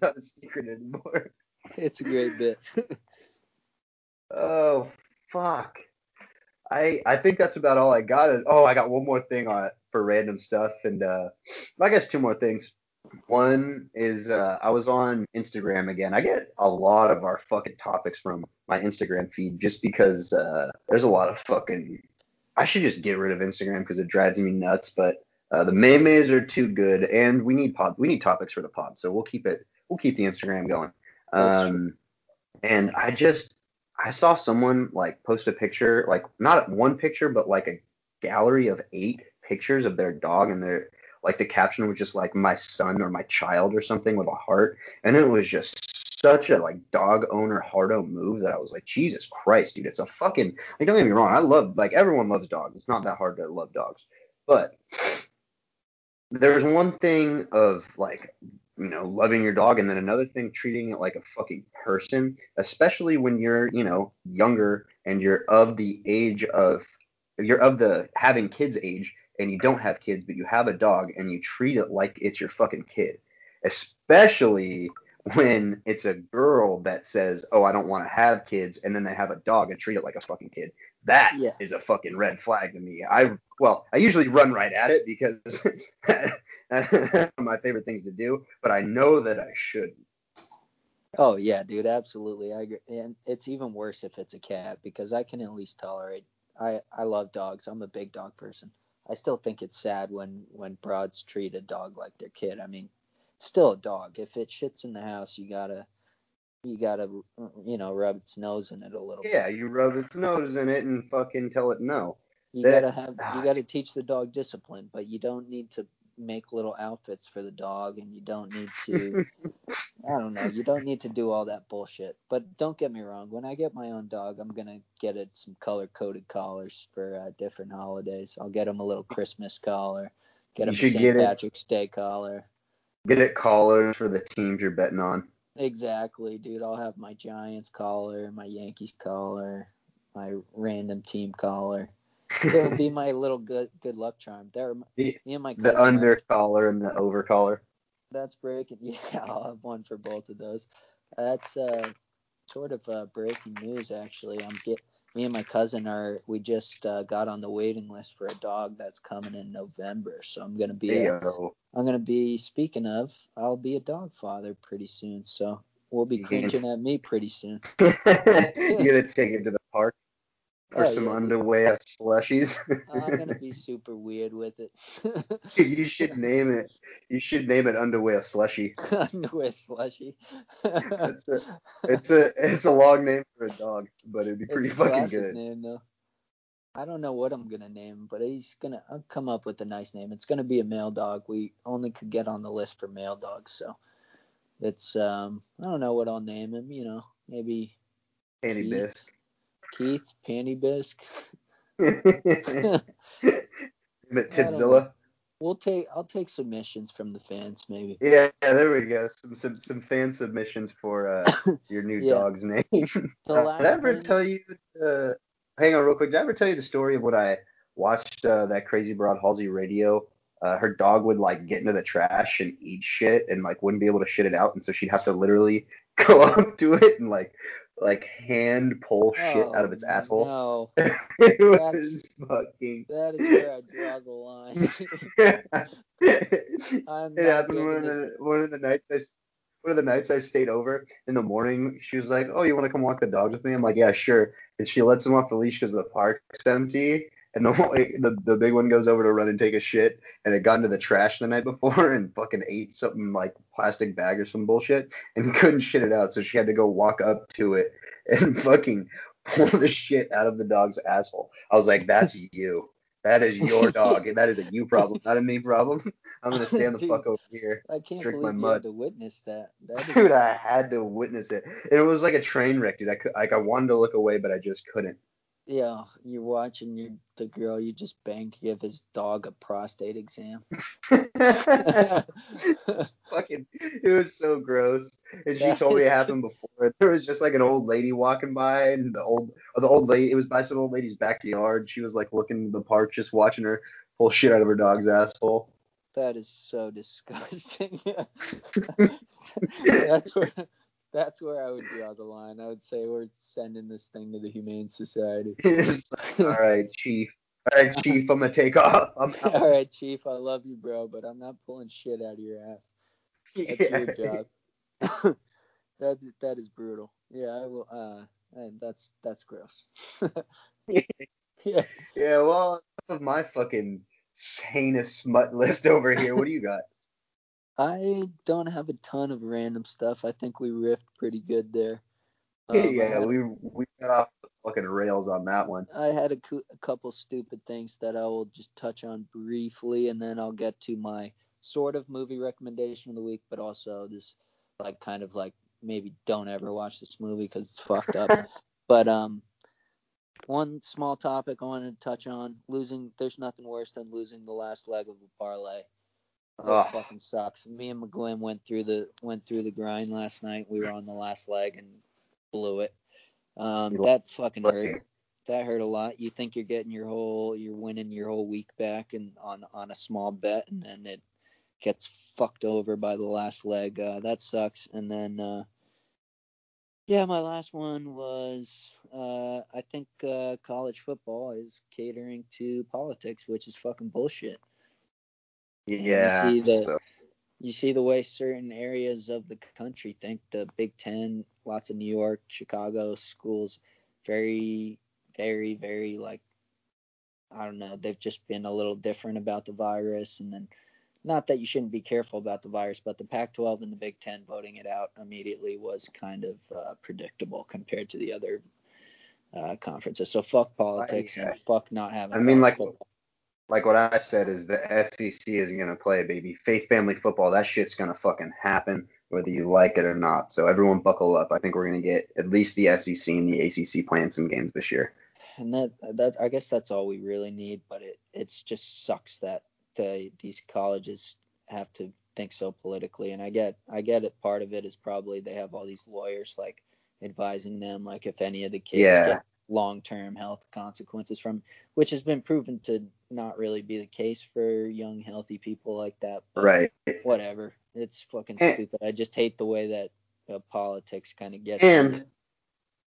not a secret anymore. It's a great bit. Oh fuck. I I think that's about all I got. Oh, I got one more thing on for random stuff, and uh, I guess two more things. One is uh, I was on Instagram again. I get a lot of our fucking topics from my Instagram feed just because uh, there's a lot of fucking. I should just get rid of Instagram because it drives me nuts. But uh, the memes are too good, and we need pod. We need topics for the pod, so we'll keep it. We'll keep the Instagram going. Um, and I just I saw someone like post a picture, like not one picture, but like a gallery of eight pictures of their dog, and their like the caption was just like my son or my child or something with a heart, and it was just such a like dog owner hardo move that I was like, Jesus Christ, dude, it's a fucking like don't get me wrong, I love like everyone loves dogs. It's not that hard to love dogs, but there's one thing of like you know loving your dog and then another thing treating it like a fucking person especially when you're you know younger and you're of the age of you're of the having kids age and you don't have kids but you have a dog and you treat it like it's your fucking kid especially when it's a girl that says oh i don't want to have kids and then they have a dog and treat it like a fucking kid that is Yeah. a fucking red flag to me i well i usually run right at it because my favorite things to do but i know that i shouldn't Oh yeah, dude, absolutely. I agree. And it's even worse if it's a cat because I can at least tolerate. I I love dogs. I'm a big dog person. I still think it's sad when when broads treat a dog like their kid. I mean, still a dog. If it shits in the house, you gotta you gotta you know rub its nose in it a little. bit. yeah you rub its nose in it and fucking tell it no You that- gotta have ah. you gotta teach the dog discipline, but you don't need to make little outfits for the dog, and you don't need to. I don't know. You don't need to do all that bullshit. But don't get me wrong. When I get my own dog, I'm gonna get it some color coded collars for uh, different holidays. I'll get him a little Christmas collar. Get him a St. get it- Patrick's Day collar. Get it collars for the teams you're betting on Exactly, dude. I'll have my Giants collar, my Yankees collar, my random team collar. It'll be my little good good luck charm. There, The- me and my the are- under collar and the over collar that's breaking. Yeah, I'll have one for both of those. That's uh, sort of uh, breaking news, actually. I'm get me and my cousin are we just uh, got on the waiting list for a dog that's coming in November. So I'm gonna be a. I'm gonna be speaking of I'll be a dog father pretty soon. So we'll be cringing at me pretty soon. you're gonna take it to the park for Oh, some yeah, slushies I'm gonna be super weird with it. you should name it you should name it underwear slushy Underwear slushy. it's a it's a it's a long name for a dog but it'd be pretty it's a fucking good name though. I don't know what I'm gonna name, but he's gonna I'll come up with a nice name. It's gonna be a male dog. We only could get on the list for male dogs, so it's um I don't know what I'll name him. You know, maybe Andy Keith. Keith Panty Bisque. Tipzilla. we'll take I'll take submissions from the fans maybe. Yeah, yeah, there we go. Some some, some fan submissions for uh, your new Yeah. dog's name. Did I ever tell you? Uh, hang on, real quick. Did I ever tell you the story of what I watched uh, that crazy broad Halsey radio, uh, her dog would like get into the trash and eat shit and like wouldn't be able to shit it out, and so she'd have to literally go up to it and like like hand pull shit out of oh, its Oh, asshole. No, it was fucking. that is where I draw the line. It happened one of the one of the nights I one of the nights I stayed over in the morning. She was like, "Oh, you want to come walk the dogs with me?" I'm like, "Yeah, sure." And she lets him off the leash because the park's empty. And the, the the big one goes over to run and take a shit, and it got into the trash the night before and fucking ate something like plastic bag or some bullshit, and couldn't shit it out. So she had to go walk up to it and fucking pull the shit out of the dog's asshole. I was like, "That's you." That is your dog. and that is a you problem, not a me problem. I'm gonna stand the Dude. fuck over here. I can't drink my believe you mud. had to witness that. That is, Dude, I had to witness it. And it was like a train wreck, dude. I could, like I wanted to look away, but I just couldn't. Yeah, you're watching your the girl you just banged give his dog a prostate exam. Fucking, it was so gross. And she That told me it happened before. There was just like an old lady walking by, and the old, the old lady, it was by some old lady's backyard. She was like looking in the park, just watching her pull shit out of her dog's asshole. That is so disgusting. that's where that's where I would draw the line. I would say we're sending this thing to the Humane Society. All right, chief. All right, chief. I'm gonna take off. I'm out. All right, Chief, I love you, bro, but I'm not pulling shit out of your ass. That's your job. that that is brutal. Yeah, I will. Uh, and that's that's gross. yeah. Yeah, well, of my fucking heinous smut list over here. What do you got? I don't have a ton of random stuff. I think we riffed pretty good there. Um, yeah, had- we we got off the fucking rails on that one. I had a, cou- a couple stupid things that I will just touch on briefly, and then I'll get to my sort of movie recommendation of the week, but also this like kind of like maybe don't ever watch this movie because it's fucked up. But um, one small topic I wanted to touch on: losing. There's nothing worse than losing the last leg of a parlay. Ugh. fucking sucks. Me and McGuinn went through the went through the grind last night. We were on the last leg and blew it. Um, that fucking hurt that hurt a lot. You think you're getting your whole, you're winning your whole week back and on on a small bet, and then it gets fucked over by the last leg. Uh, that sucks. And then, uh, yeah, my last one was, uh, I think uh, college football is catering to politics, which is fucking bullshit. And you see the- so- You see the way certain areas of the country think the Big Ten, lots of New York, Chicago schools, very, very, very like, I don't know, they've just been a little different about the virus. And then, not that you shouldn't be careful about the virus, but the Pac 12 and the Big Ten voting it out immediately was kind of uh, predictable compared to the other uh, conferences. So fuck politics yeah. and fuck not having. I mean, like- football. Like what I said is the SEC isn't gonna play, baby. Faith family football, that shit's gonna fucking happen whether you like it or not. So everyone buckle up. I think we're gonna get at least the SEC and the ACC playing some games this year. and that that I guess that's all we really need. But it it's just sucks that the, these colleges have to think so politically. And I get I get it. Part of it is probably they have all these lawyers like advising them, like if any of the kids Yeah. get long term health consequences from, which has been proven to not really be the case for young healthy people like that. But Right. Whatever. It's fucking And- stupid. I just hate the way that uh, politics kind of gets. And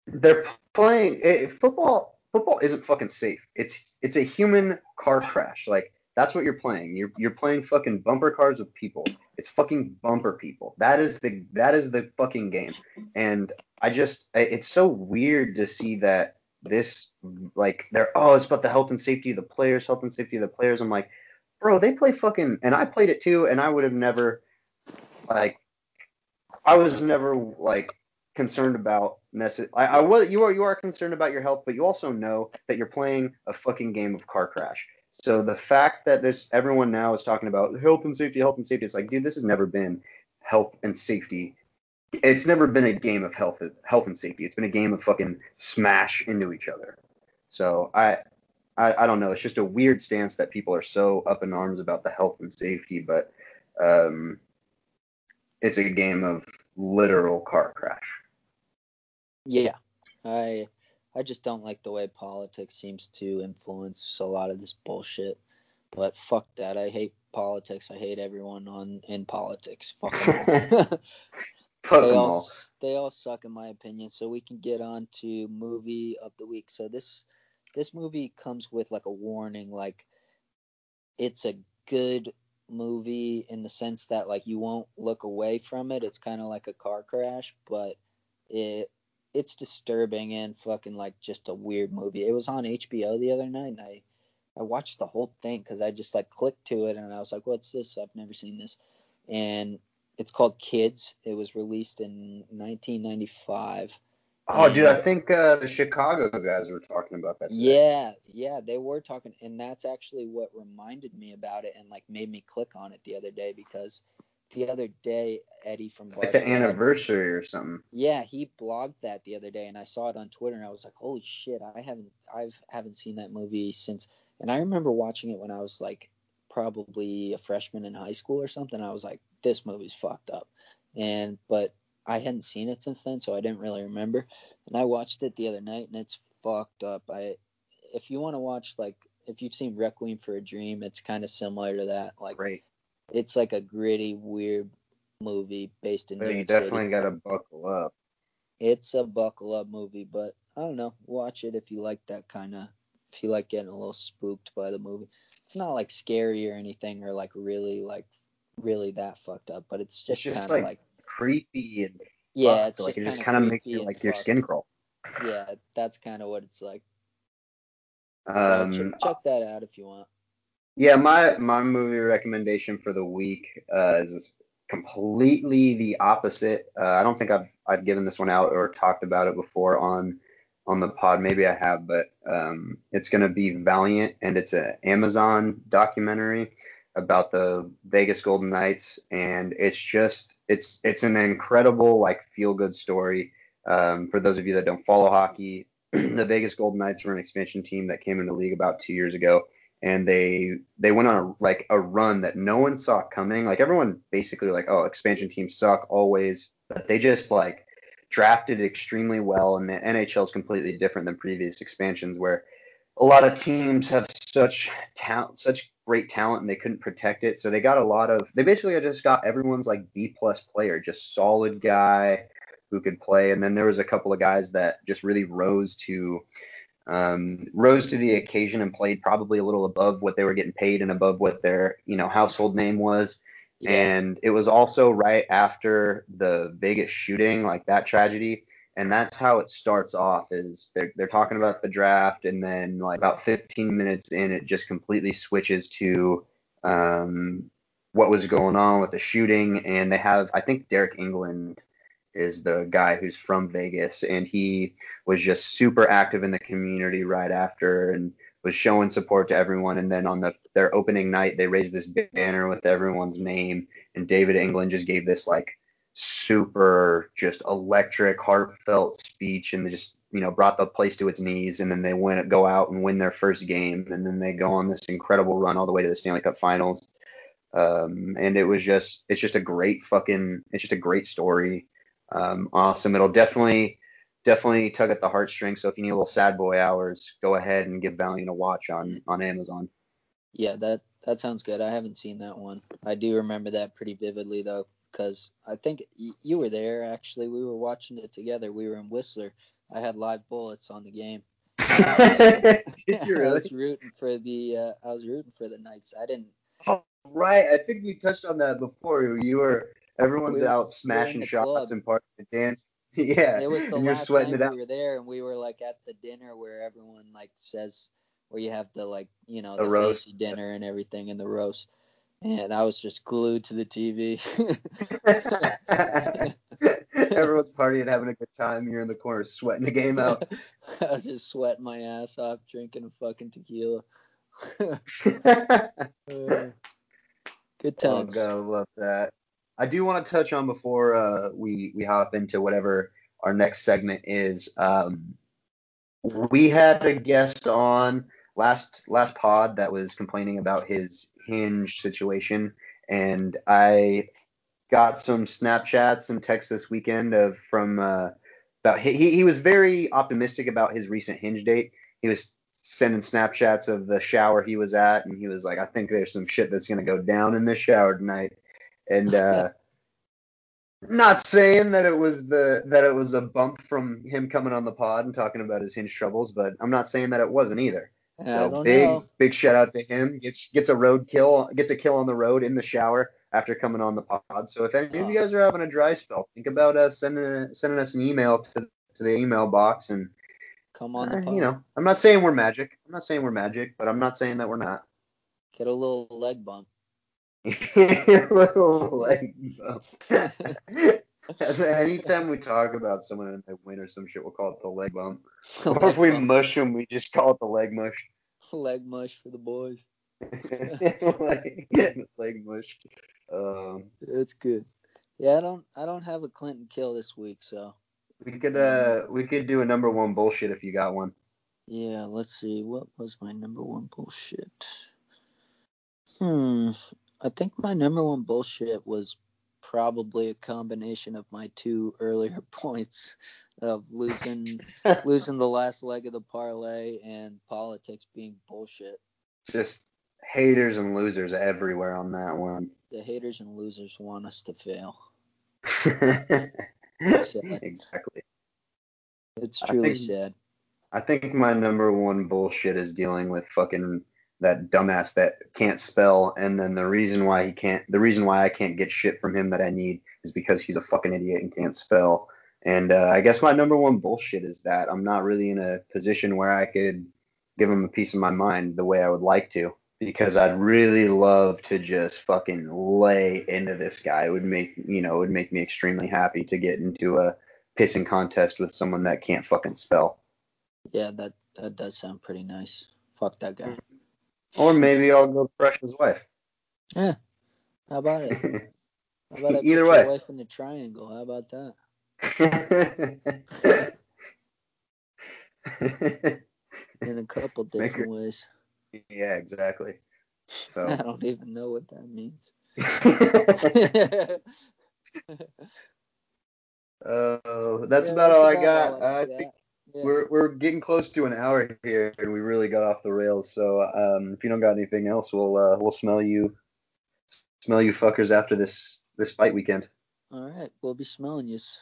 they're playing eh, football. Football isn't fucking safe. It's it's a human car crash. Like that's what you're playing. You're you're playing fucking bumper cars with people. It's fucking bumper people. That is the that is the fucking game. And I just it's so weird to see that this like they're oh it's about the health and safety of the players, health and safety of the players. I'm like, bro, they play fucking and I played it too, and I would have never like I was never like concerned about necess- I, I was you are you are concerned about your health, but you also know that you're playing a fucking game of car crash. So the fact that this everyone now is talking about health and safety, health and safety, it's like, dude, this has never been health and safety. It's never been a game of health health and safety. It's been a game of fucking smash into each other. So I I, I don't know. It's just a weird stance that people are so up in arms about the health and safety, but um, it's a game of literal car crash. Yeah, I I just don't like the way politics seems to influence a lot of this bullshit. But fuck that. I hate politics. I hate everyone on in politics. Fuck. Fuck they all all. they all suck in my opinion. So we can get on to movie of the week. So this this movie comes with like a warning, like it's a good movie in the sense that like you won't look away from it. It's kind of like a car crash, but it it's disturbing and fucking like just a weird movie. It was on HBO the other night and I I watched the whole thing because I just like clicked to it and I was like, what's this? I've never seen this. And it's called Kids. It was released in 1995. Oh, dude, I think uh, the Chicago guys were talking about that. today. Yeah, yeah, they were talking, and that's actually what reminded me about it and like made me click on it the other day because the other day Eddie from Like the anniversary or something. yeah, he blogged that the other day, and I saw it on Twitter, and I was like, holy shit, I haven't, I've haven't seen that movie since, and I remember watching it when I was like probably a freshman in high school or something. I was like, this movie's fucked up, and but I hadn't seen it since then, so I didn't really remember. And I watched it the other night, and it's fucked up. I, if you want to watch like, if you've seen Requiem for a Dream, it's kind of similar to that. Like, Great. it's like a gritty, weird movie based in So New you York definitely got to buckle up. it's a buckle up movie, but I don't know. Watch it if you like that kind of, if you like getting a little spooked by the movie. It's not like scary or anything or like really like really that fucked up, but it's just, just kind of like like, Creepy and yeah, it's like just it just kind of makes you like your fucked. skin crawl. Yeah, that's kind of what it's like. So Um, check, check that out if you want. Yeah, my my movie recommendation for the week uh, is completely the opposite. Uh, I don't think I've I've given this one out or talked about it before on on the pod. Maybe I have, but um, it's gonna be Valiant, and it's an Amazon documentary about the Vegas Golden Knights, and it's just it's it's an incredible like feel good story. Um, for those of you that don't follow hockey, the Vegas Golden Knights were an expansion team that came into the league about two years ago and they they went on a like a run that no one saw coming. Like everyone basically like, oh, expansion teams suck always, but they just like drafted extremely well, and the NHL is completely different than previous expansions where a lot of teams have such talent, such great talent, and they couldn't protect it. So they got a lot of. They basically just got everyone's like B plus player, just solid guy who could play, and then there was a couple of guys that just really rose to um, rose to the occasion and played probably a little above what they were getting paid and above what their you know household name was. Yeah. And it was also right after the Vegas shooting, like that tragedy. And that's how it starts off is they're, they're talking about the draft and then like about 15 minutes in it just completely switches to um, what was going on with the shooting. And they have I think Deryk Engelland is the guy who's from Vegas. And he was just super active in the community right after and was showing support to everyone. And then on the their opening night they raised this banner with everyone's name. And David Engelland just gave this like super just electric heartfelt speech and just you know brought the place to its knees and then they went go out and win their first game and then they go on this incredible run all the way to the Stanley Cup finals. Um, and it was just it's just a great fucking it's just a great story. Um, awesome. It'll definitely definitely tug at the heartstrings. So if you need a little sad boy hours go ahead and give Valiant a watch on on Amazon. Yeah, that that sounds good. I haven't seen that one. I do remember that pretty vividly though, because I think y- you were there. Actually, we were watching it together. We were in Whistler. I had live bullets on the game. I was rooting for the uh, I was rooting for the Knights. I didn't. Oh, right. I think we touched on that before. You were everyone's We were- out smashing the shots club. and partying and dance. Yeah. It was the and you're last sweating it out. we were there, and we were like at the dinner where everyone like says where you have the like you know The the, roast. fancy dinner and everything and the roast. And I was just glued to the TV. Everyone's partying, having a good time. You're in the corner sweating the game out. I was just sweating my ass off drinking a fucking tequila. Uh, good Oh times. god, I love that. I do want to touch on before uh, we we hop into whatever our next segment is. Um, we had a guest on last last pod that was complaining about his hinge situation, and I got some Snapchats and texts this weekend of from uh, about he he was very optimistic about his recent hinge date. He was sending Snapchats of the shower he was at, and he was like, I think there's some shit that's gonna go down in this shower tonight. And uh, not saying that it was the that it was a bump from him coming on the pod and talking about his hinge troubles, but I'm not saying that it wasn't either. So big know. big shout out to him. Gets gets a road kill, gets a kill on the road in the shower after coming on the pod. So if any of you Oh. guys are having a dry spell, think about us sending sending us an email to, to the email box and Come on the uh, pod. you know, I'm not saying we're magic. I'm not saying we're magic, but I'm not saying that we're not. Get a little leg bump. Little leg bump. Anytime we talk about someone and they win or some shit, we'll call it the leg bump. Or leg if we bump. mush them, we just call it the leg mush. leg mush for the boys. leg, leg mush. Um, That's good. Yeah, I don't I don't have a Clinton kill this week, so we could uh we could do a number one bullshit if you got one. yeah, let's see. What was my number one bullshit? Hmm. I think my number one bullshit was probably a combination of my two earlier points of losing losing the last leg of the parlay and politics being bullshit. Just haters and losers everywhere on that one. The haters and losers want us to fail. exactly. It's I truly think- sad. I think my number one bullshit is dealing with fucking that dumbass that can't spell, and then the reason why he can't, the reason why I can't get shit from him that I need is because he's a fucking idiot and can't spell. And uh, I guess my number one bullshit is that I'm not really in a position where I could give him a piece of my mind the way I would like to, because I'd really love to just fucking lay into this guy. It would make, you know, it would make me extremely happy to get into a pissing contest with someone that can't fucking spell. Yeah, that that does sound pretty nice. Fuck that guy. Or maybe I'll go crush his wife. Yeah. How about it? How about I put Either your way. wife in the triangle? How about that? In a couple different ways. yeah, exactly. I don't even know what that means. uh, that's Yeah, about all I got. all I got. think Yeah. we're we're getting close to an hour here, and we really got off the rails. So um, if you don't got anything else, we'll uh, we'll smell you smell you fuckers after this this fight weekend. All right, we'll be smelling yous.